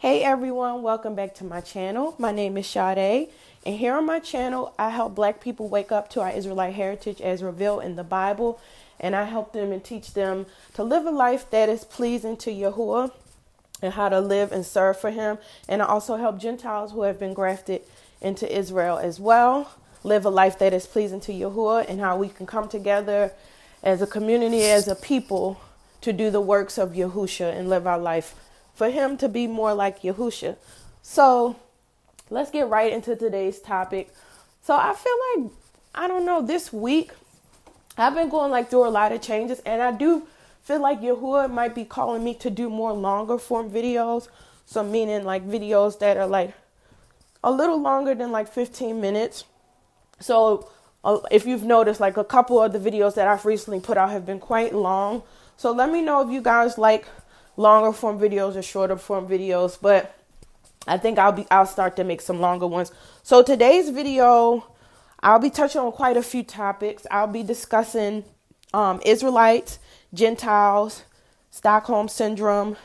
Hey everyone, welcome back to my channel. My name is Sade, and here on my channel, I help black people wake up to our Israelite heritage as revealed in the Bible, and I help them and teach them to live a life that is pleasing to Yahuwah and how to live and serve for Him. And I also help Gentiles who have been grafted into Israel as well live a life that is pleasing to Yahuwah and how we can come together as a community, as a people, to do the works of Yahusha and live our life for him to be more like Yahusha. So let's get right into today's topic. So I feel like I don't know, this week I've been going like through a lot of changes and I do feel like Yahuwah might be calling me to do more longer form videos. So meaning like videos that are like a little longer than like 15 minutes. So uh, if you've noticed, like a couple of the videos that I've recently put out have been quite long. So let me know if you guys like longer form videos or shorter form videos, but I think I'll be I'll start to make some longer ones. So today's video, I'll be touching on quite a few topics. I'll be discussing um, Israelites, Gentiles, Stockholm syndrome,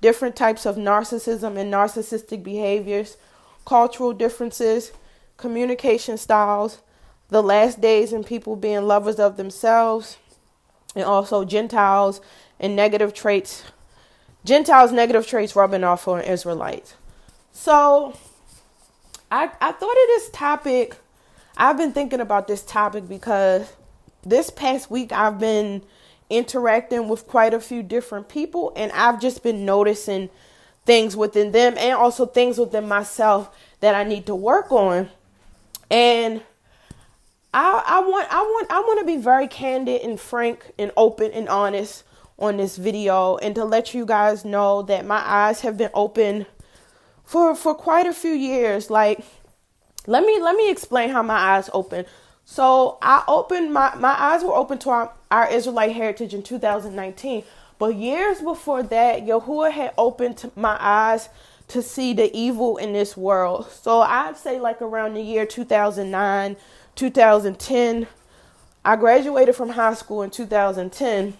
different types of narcissism and narcissistic behaviors, cultural differences, communication styles, the last days and people being lovers of themselves, and also Gentiles and negative traits Gentiles' negative traits rubbing off on Israelites. So I I thought of this topic. I've been thinking about this topic because this past week I've been interacting with quite a few different people and I've just been noticing things within them and also things within myself that I need to work on. And I I want I want I want to be very candid and frank and open and honest on this video and to let you guys know that my eyes have been open for for quite a few years. Like let me let me explain how my eyes open. So i opened my my eyes were open to our, our israelite heritage in 2019 but years before that yahuwah had opened my eyes to see the evil in this world. So i'd say like around the year 2009 2010 i graduated from high school in 2010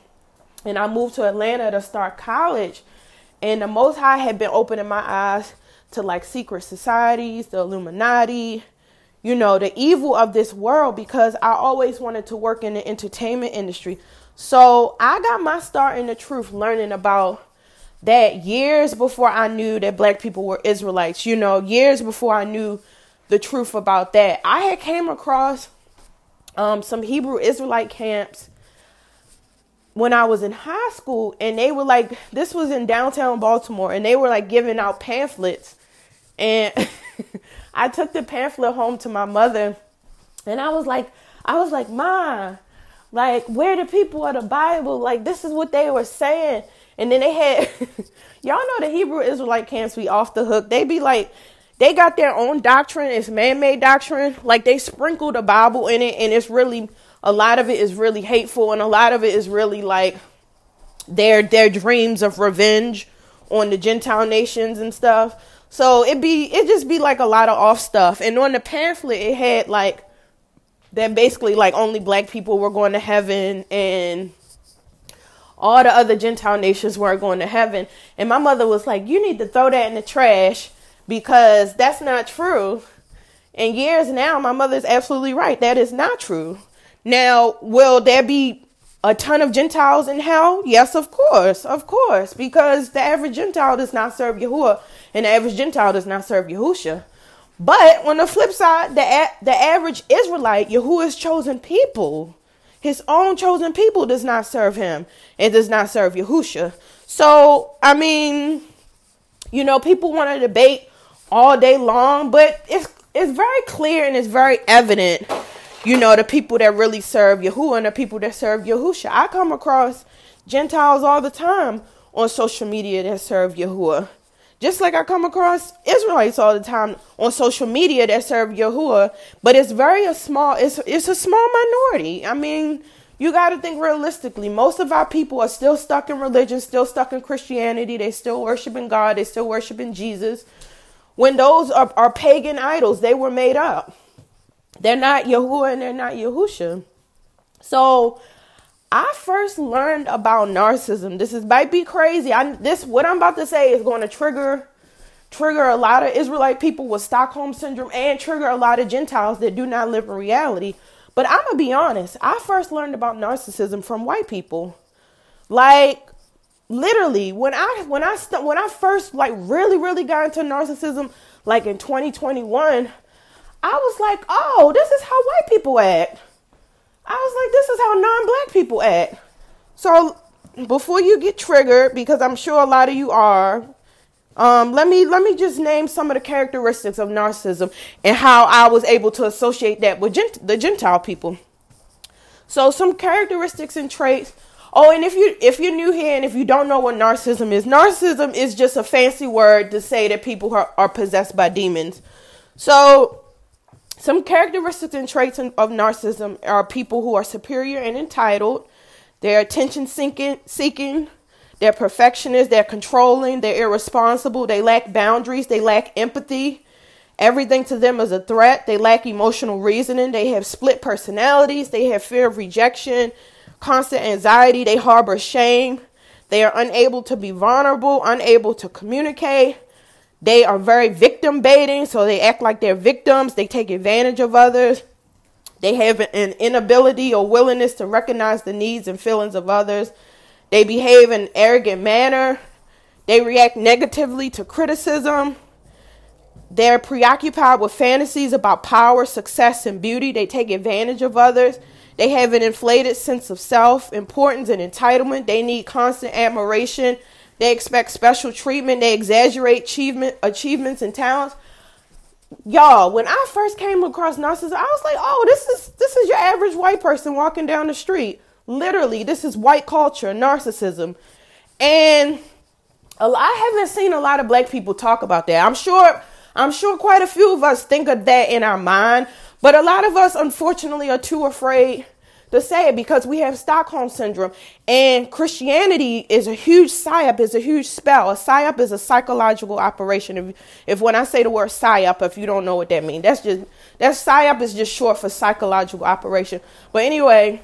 and I moved to Atlanta to start college. And the Most High had been opening my eyes to like secret societies, the Illuminati, you know, the evil of this world because I always wanted to work in the entertainment industry. So I got my start in the truth learning about that years before I knew that black people were Israelites, you know, years before I knew the truth about that. I had came across um, some Hebrew Israelite camps when I was in high school and they were like this was in downtown Baltimore and they were like giving out pamphlets. And I took the pamphlet home to my mother and I was like I was like ma like where the people of the Bible like this is what they were saying. And then they had y'all know the Hebrew Israelite camps be off the hook. They be like they got their own doctrine. It's man-made doctrine. Like they sprinkle the Bible in it and it's really a lot of it is really hateful and a lot of it is really like their their dreams of revenge on the Gentile nations and stuff. So it be it just be like a lot of off stuff. And on the pamphlet it had like that basically like only black people were going to heaven and all the other Gentile nations weren't going to heaven. And my mother was like, You need to throw that in the trash because that's not true. And years now, my mother's absolutely right. That is not true. Now, will there be a ton of Gentiles in hell? Yes, of course, of course, because the average Gentile does not serve Yahuwah, and the average Gentile does not serve Yahusha. But on the flip side, the the average Israelite, Yahuwah's chosen people, his own chosen people, does not serve him and does not serve Yahusha. So, I mean, you know, people want to debate all day long, but it's it's very clear and it's very evident you know, the people that really serve Yahuwah and the people that serve Yahusha. I come across Gentiles all the time on social media that serve Yahuwah. Just like I come across Israelites all the time on social media that serve Yahuwah, but it's very a small it's it's a small minority. I mean, you got to think realistically. Most of our people are still stuck in religion, still stuck in Christianity. They still worshiping God. They still worshiping Jesus. When those are, are pagan idols, they were made up. They're not Yahuwah and they're not Yahusha. So I first learned about narcissism. This is might be crazy. I this what I'm about to say is going to trigger trigger a lot of Israelite people with Stockholm syndrome and trigger a lot of Gentiles that do not live in reality. But I'm gonna be honest, I first learned about narcissism from white people. Like literally, when I when I st- when I first like really really got into narcissism, like in 2021, I was like, oh, this is how white people act. I was like, this is how non-black people act. So before you get triggered, because I'm sure a lot of you are, um, let me let me just name some of the characteristics of narcissism and how I was able to associate that with gent- the Gentile people. So some characteristics and traits. Oh, and if you if you're new here and if you don't know what narcissism is, narcissism is just a fancy word to say that people are, are possessed by demons. So some characteristics and traits of narcissism are people who are superior and entitled. They're attention seeking, they're perfectionists, they're controlling, they're irresponsible, they lack boundaries, they lack empathy. Everything to them is a threat. They lack emotional reasoning. They have split personalities. They have fear of rejection, constant anxiety. They harbor shame. They are unable to be vulnerable, unable to communicate. They are very victim baiting, so they act like they're victims. They take advantage of others. They have an inability or willingness to recognize the needs and feelings of others. They behave in an arrogant manner. They react negatively to criticism. They're preoccupied with fantasies about power, success, and beauty. They take advantage of others. They have an inflated sense of self, importance, and entitlement. They need constant admiration. They expect special treatment. They exaggerate achievement, achievements and talents. Y'all, when I first came across narcissism, I was like, "Oh, this is this is your average white person walking down the street." Literally, this is white culture, narcissism. And I haven't seen a lot of black people talk about that. I'm sure I'm sure quite a few of us think of that in our mind, but a lot of us unfortunately are too afraid to say it because we have Stockholm syndrome. And Christianity is a huge psyop, is a huge spell. A psyop is a psychological operation. If, if when I say the word psyop, if you don't know what that means, that's just that psyop is just short for psychological operation. But anyway,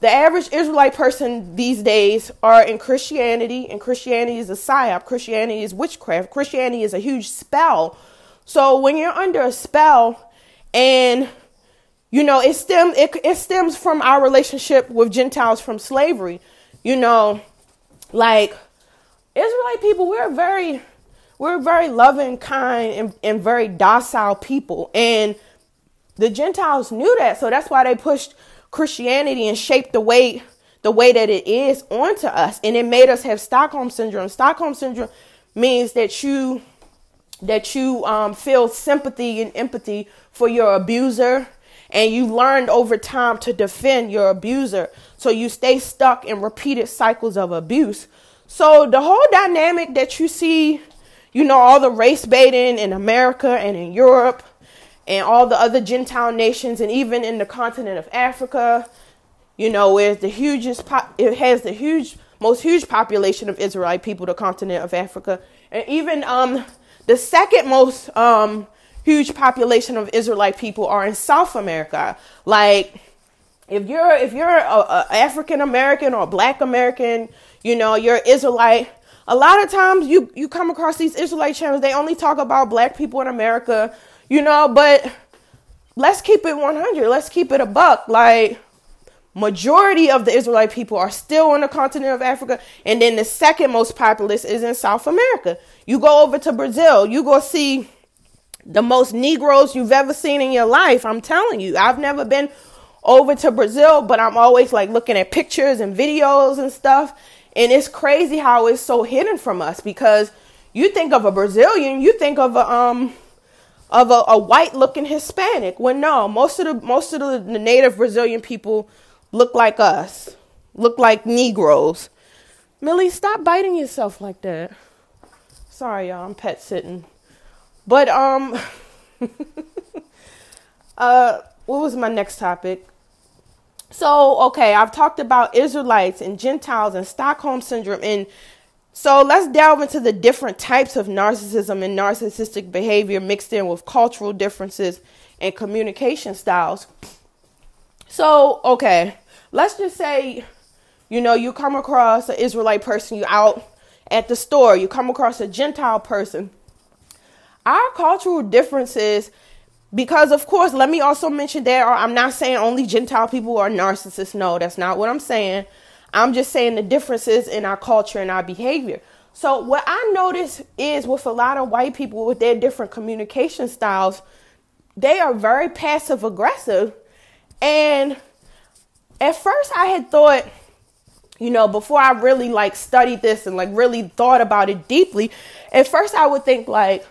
the average Israelite person these days are in Christianity, and Christianity is a psyop. Christianity is witchcraft. Christianity is a huge spell. So when you're under a spell, and you know it stems it, it stems from our relationship with Gentiles from slavery. You know, like Israelite people, we're very we're very loving, kind, and, and very docile people, and the Gentiles knew that, so that's why they pushed Christianity and shaped the way the way that it is onto us and it made us have Stockholm syndrome. Stockholm syndrome means that you that you um, feel sympathy and empathy for your abuser and you learned over time to defend your abuser. So you stay stuck in repeated cycles of abuse. So the whole dynamic that you see you know all the race baiting in america and in europe and all the other Gentile nations, and even in the continent of Africa, you know, where the hugest it has the huge, most huge population of Israelite people, the continent of Africa, and even um, the second most um, huge population of Israelite people are in South America. Like, if you're if you're a, a African American or Black American, you know, you're Israelite. A lot of times you you come across these Israelite channels. They only talk about Black people in America you know, but let's keep it 100. Let's keep it a buck. Like, majority of the Israelite people are still on the continent of Africa, and then the second most populous is in South America. You go over to Brazil, you go see the most Negroes you've ever seen in your life. I'm telling you, I've never been over to Brazil, but I'm always like looking at pictures and videos and stuff. And it's crazy how it's so hidden from us because you think of a Brazilian, you think of a um of a, a white looking Hispanic. When no, most of the most of the native Brazilian people look like us, look like Negroes. Millie, stop biting yourself like that. Sorry, y'all, I'm pet sitting. But um uh what was my next topic? So, okay, I've talked about Israelites and Gentiles and Stockholm syndrome and so let's delve into the different types of narcissism and narcissistic behavior mixed in with cultural differences and communication styles. So, okay, let's just say, you know, you come across an Israelite person, you out at the store, you come across a Gentile person, our cultural differences because of course let me also mention there are i'm not saying only gentile people are narcissists. No that's not what i'm saying. I'm just saying the differences in our culture and our behavior. So what i notice is with a lot of white people with their different communication styles they are very passive aggressive. And at first i had thought you know before i really like studied this and like really thought about it deeply at first i would think like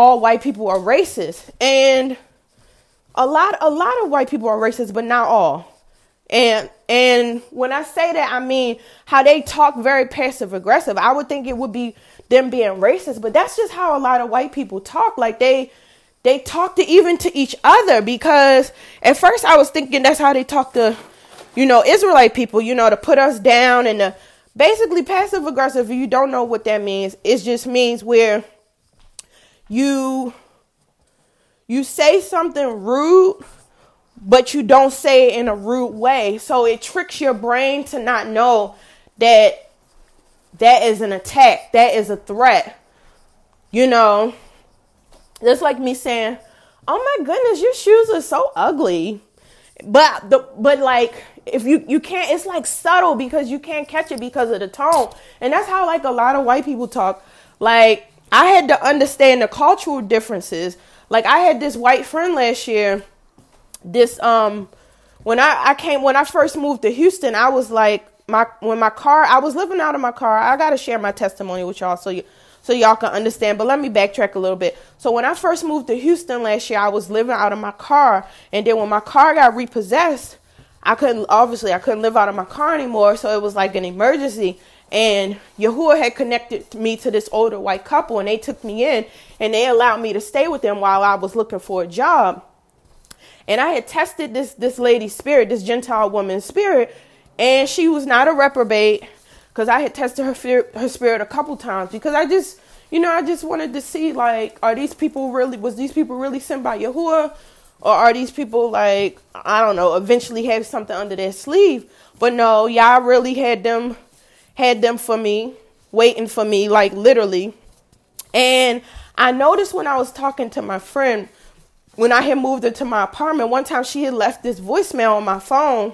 all white people are racist. And a lot a lot of white people are racist, but not all. And and when I say that, I mean how they talk very passive aggressive. I would think it would be them being racist, but that's just how a lot of white people talk. Like they they talk to even to each other because at first I was thinking that's how they talk to you know Israelite people, you know, to put us down and to basically passive aggressive. If you don't know what that means, it just means where you you say something rude but you don't say it in a rude way. So it tricks your brain to not know that that is an attack that is a threat you know? Just like me saying oh my goodness your shoes are so ugly. But the but like if you you can't it's like subtle because you can't catch it because of the tone. And that's how like a lot of white people talk. Like I had to understand the cultural differences. Like I had this white friend last year. This um when I, I came when I first moved to Houston, I was like my when my car I was living out of my car. I gotta share my testimony with y'all so you so y'all can understand. But let me backtrack a little bit. So when I first moved to Houston last year, I was living out of my car, and then when my car got repossessed, I couldn't obviously I couldn't live out of my car anymore. So it was like an emergency. And Yahuwah had connected me to this older white couple, and they took me in and they allowed me to stay with them while I was looking for a job. And I had tested this this lady's spirit, this Gentile woman's spirit, and she was not a reprobate because I had tested her fear, her spirit a couple times because I just, you know, I just wanted to see like, are these people really was these people really sent by Yahuwah, or are these people like I don't know, eventually have something under their sleeve? But no, y'all really had them had them for me, waiting for me, like literally. And I noticed when I was talking to my friend, when I had moved into my apartment, one time she had left this voicemail on my phone.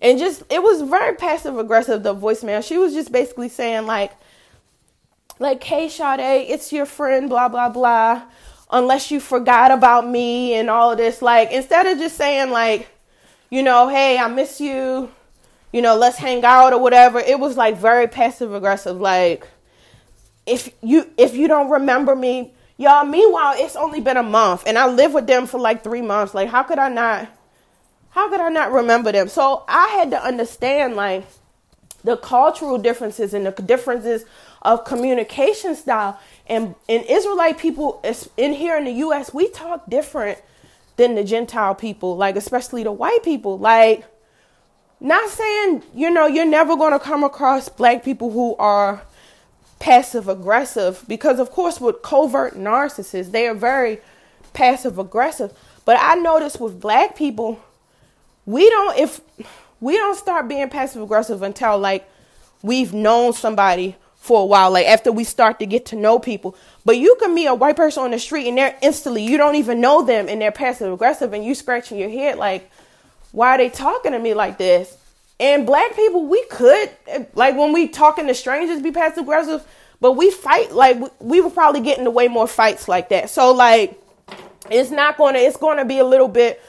And just, it was very passive aggressive, the voicemail. She was just basically saying, like, like, hey, Sade, it's your friend, blah, blah, blah. Unless you forgot about me and all this. Like, instead of just saying, like, you know, hey, I miss you, you know, let's hang out or whatever. It was like very passive aggressive. Like, if you if you don't remember me, y'all. Meanwhile, it's only been a month, and I lived with them for like three months. Like, how could I not? How could I not remember them? So I had to understand like the cultural differences and the differences of communication style. And in Israelite people in here in the U.S., we talk different than the Gentile people, like especially the white people, like not saying, you know, you're never going to come across black people who are passive aggressive because, of course, with covert narcissists, they are very passive aggressive. But I notice with black people, we don't, if we don't start being passive aggressive until like we've known somebody for a while, like after we start to get to know people. But you can meet a white person on the street and they're instantly, you don't even know them and they're passive aggressive and you scratching your head like, why are they talking to me like this? And black people, we could like when we talking to strangers, be passive aggressive, but we fight like we would probably get into way more fights like that. So like, it's not gonna. It's gonna be a little bit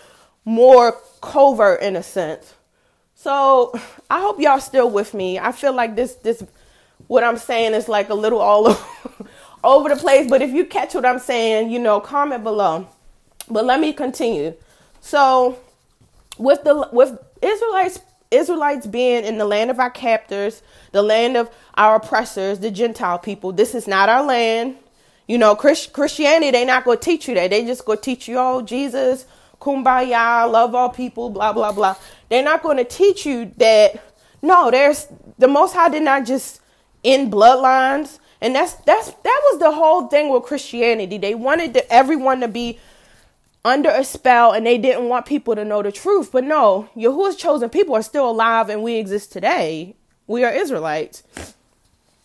more covert in a sense. So I hope y'all still with me. I feel like this this what I'm saying is like a little all over, over the place. But if you catch what I'm saying, you know, comment below. But let me continue. So with the with Israelites Israelites being in the land of our captors, the land of our oppressors, the Gentile people. This is not our land. You know, Christ- Christianity, they not going to teach you that. They just going to teach you, oh, Jesus, kumbaya, love all people, blah, blah, blah. They're not going to teach you that, no, there's, the Most High did not just end bloodlines. And that's, that's, that was the whole thing with Christianity. They wanted to, everyone to be under a spell and they didn't want people to know the truth. But no, Yahuwah's chosen people are still alive and we exist today. We are Israelites.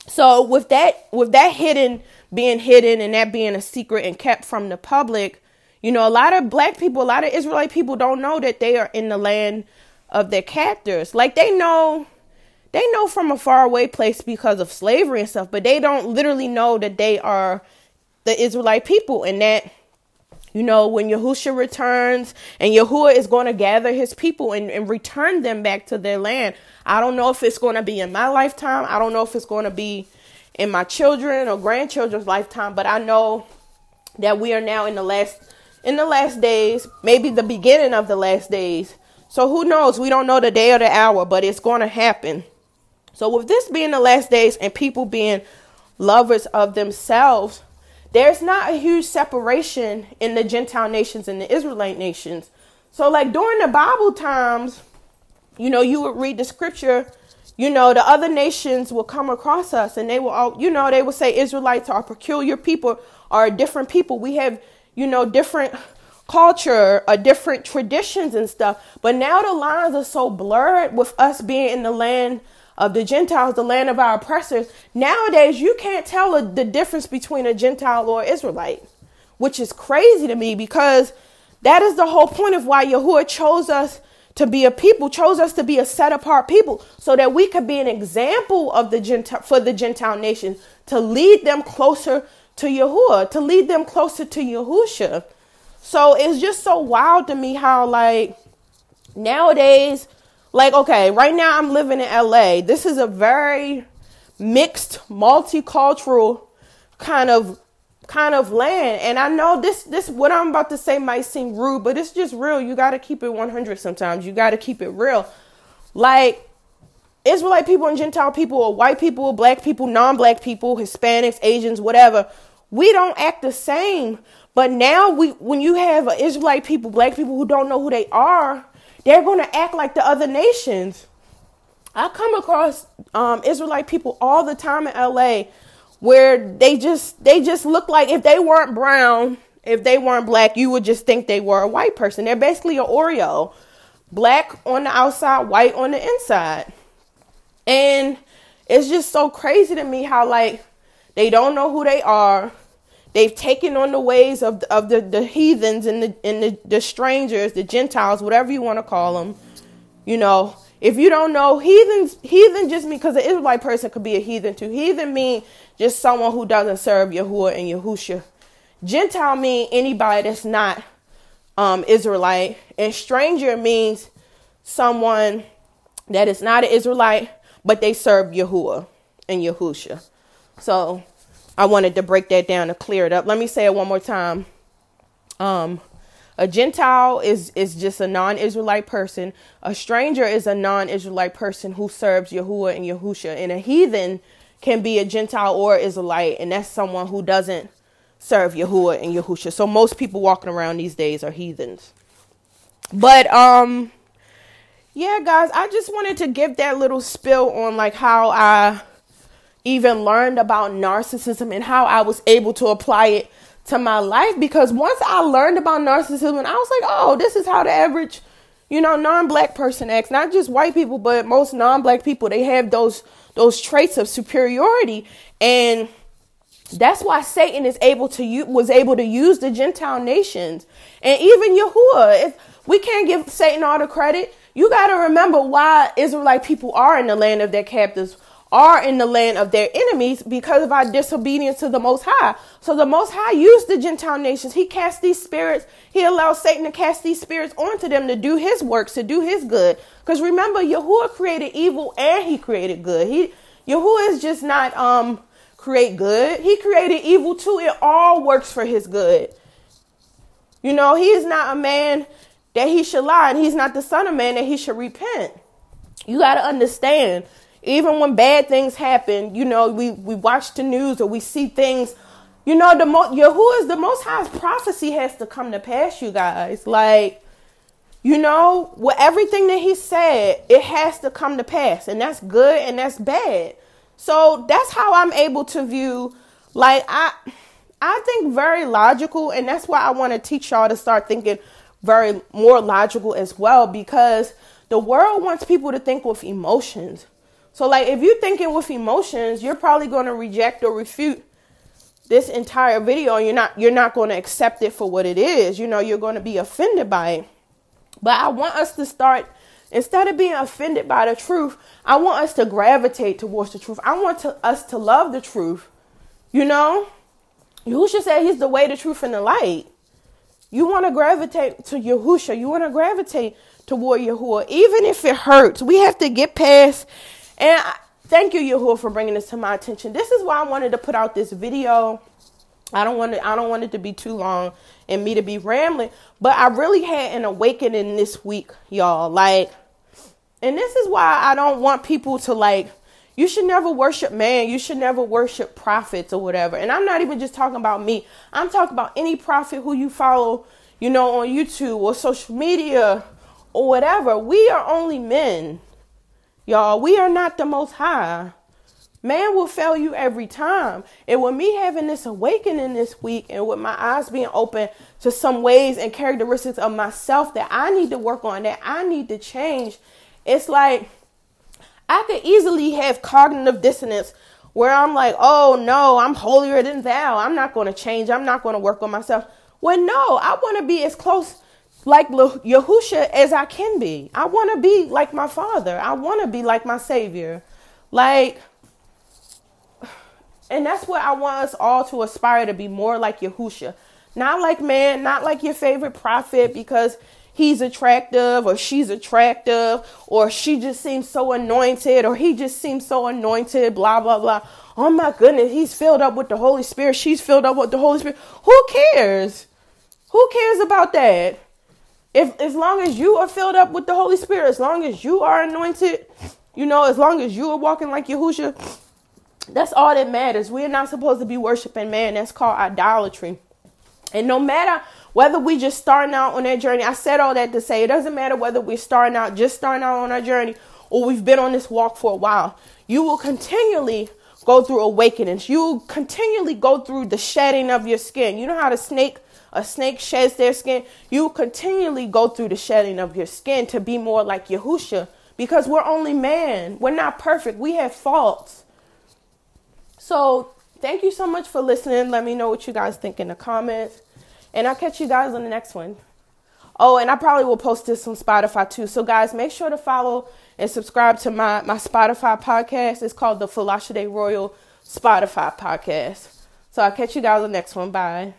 So with that with that hidden being hidden and that being a secret and kept from the public, you know, a lot of black people, a lot of Israelite people don't know that they are in the land of their captors. Like they know they know from a far away place because of slavery and stuff, but they don't literally know that they are the Israelite people and that you know, when Yahusha returns and Yahuwah is going to gather his people and, and return them back to their land. I don't know if it's going to be in my lifetime. I don't know if it's going to be in my children or grandchildren's lifetime, but I know that we are now in the last in the last days, maybe the beginning of the last days. So who knows? We don't know the day or the hour, but it's going to happen. So with this being the last days and people being lovers of themselves, there's not a huge separation in the Gentile nations and the Israelite nations. So, like during the Bible times, you know, you would read the scripture, you know, the other nations will come across us and they will all, you know, they will say Israelites are peculiar people, are different people. We have, you know, different culture, a different traditions and stuff. But now the lines are so blurred with us being in the land of the Gentiles, the land of our oppressors. Nowadays, you can't tell a, the difference between a Gentile or Israelite, which is crazy to me because that is the whole point of why Yahuwah chose us to be a people, chose us to be a set apart people, so that we could be an example of the Gentile for the Gentile nations, to lead them closer to Yahuwah, to lead them closer to Yahusha. So it's just so wild to me how like nowadays like, okay, right now I'm living in LA. This is a very mixed, multicultural kind of kind of land. And I know this this what I'm about to say might seem rude, but it's just real. You got to keep it 100 sometimes. You got to keep it real. Like Israelite people and Gentile people, or white people, or black people, non-black people, Hispanics, Asians, whatever, we don't act the same. But now we when you have Israelite people, black people who don't know who they are, they're going to act like the other nations. I come across um, Israelite people all the time in LA where they just they just look like if they weren't brown, if they weren't black, you would just think they were a white person. They're basically an Oreo. Black on the outside, white on the inside. And it's just so crazy to me how like they don't know who they are. They've taken on the ways of the, of the, the heathens and the and the, the strangers, the Gentiles, whatever you want to call them. You know, if you don't know, heathens heathen just means because an Israelite person could be a heathen too. Heathen mean just someone who doesn't serve Yahuwah and Yahusha. Gentile mean anybody that's not um, Israelite, and stranger means someone that is not an Israelite, but they serve Yahuwah and Yahusha. So I wanted to break that down to clear it up. Let me say it one more time. Um, a Gentile is is just a non-Israelite person. A stranger is a non-Israelite person who serves Yahuwah and Yahusha. And a heathen can be a Gentile or Israelite, and that's someone who doesn't serve Yahuwah and Yahusha. So most people walking around these days are heathens. But um yeah, guys, I just wanted to give that little spill on like how I even learned about narcissism and how I was able to apply it to my life because once I learned about narcissism, I was like, oh, this is how the average, you know, non-black person acts. Not just white people, but most non-black people. They have those those traits of superiority, and that's why Satan is able to use, was able to use the Gentile nations and even Yahuwah. If we can't give Satan all the credit, you got to remember why Israelite people are in the land of their captives are in the land of their enemies because of our disobedience to the Most High. So the Most High used the Gentile nations. He cast these spirits, He allowed Satan to cast these spirits onto them to do His works, to do His good. Because remember, Yahuwah created evil and He created good. He Yahuwah is just not um create good. He created evil too. It all works for His good. You know, He is not a man that He should lie, and He's not the Son of Man that He should repent. You got to understand even when bad things happen, you know, we, we watch the news or we see things, you know, the most Yahuwah is the most highest prophecy has to come to pass, you guys. Like, you know, with everything that he said, it has to come to pass. And that's good and that's bad. So that's how I'm able to view like I I think very logical, and that's why I want to teach y'all to start thinking very more logical as well because the world wants people to think with emotions. So like if you're thinking with emotions, you're probably going to reject or refute this entire video you're not you're not going to accept it for what it is. You know, you're going to be offended by it. But I want us to start instead of being offended by the truth, I want us to gravitate towards the truth. I want to, us to love the truth. You know? Yahusha said he's the way, the truth, and the light. You want to gravitate to Yahusha. You want to gravitate toward Yahuwah. Even if it hurts, we have to get past. And I, thank you, Yahuwah, for bringing this to my attention. This is why I wanted to put out this video. I don't want it, I don't want it to be too long and me to be rambling, but I really had an awakening this week, y'all. Like, and this is why I don't want people to like you should never worship man. You should never worship prophets or whatever. And I'm not even just talking about me. I'm talking about any prophet who you follow, you know, on YouTube or social media or whatever. We are only men. Y'all, we are not the most high. Man will fail you every time. And with me having this awakening this week and with my eyes being open to some ways and characteristics of myself that I need to work on, that I need to change, it's like I could easily have cognitive dissonance where I'm like, oh no, I'm holier than thou. I'm not going to change. I'm not going to work on myself. Well, no, I want to be as close like Yahusha as I can be. I want to be like my father. I want to be like my savior. Like, and that's what I want us all to aspire to be more like Yahusha. Not like man, not like your favorite prophet because he's attractive or she's attractive or she just seems so anointed or he just seems so anointed, blah, blah, blah. Oh my goodness, he's filled up with the Holy Spirit. She's filled up with the Holy Spirit. Who cares? Who cares about that? If as long as you are filled up with the Holy Spirit, as long as you are anointed, you know, as long as you are walking like Yahusha, that's all that matters. We're not supposed to be worshiping man. That's called idolatry. And no matter whether we just starting out on that journey, I said all that to say it doesn't matter whether we're starting out, just starting out on our journey, or we've been on this walk for a while. You will continually go through awakenings. You will continually go through the shedding of your skin. You know how the snake a snake sheds their skin. You continually go through the shedding of your skin to be more like Yahusha because we're only man. We're not perfect. We have faults. So thank you so much for listening. Let me know what you guys think in the comments. And I'll catch you guys on the next one. Oh, and I probably will post this on Spotify too. So, guys, make sure to follow and subscribe to my, my Spotify podcast. It's called the Falashade Royal Spotify podcast. So, I'll catch you guys on the next one. Bye.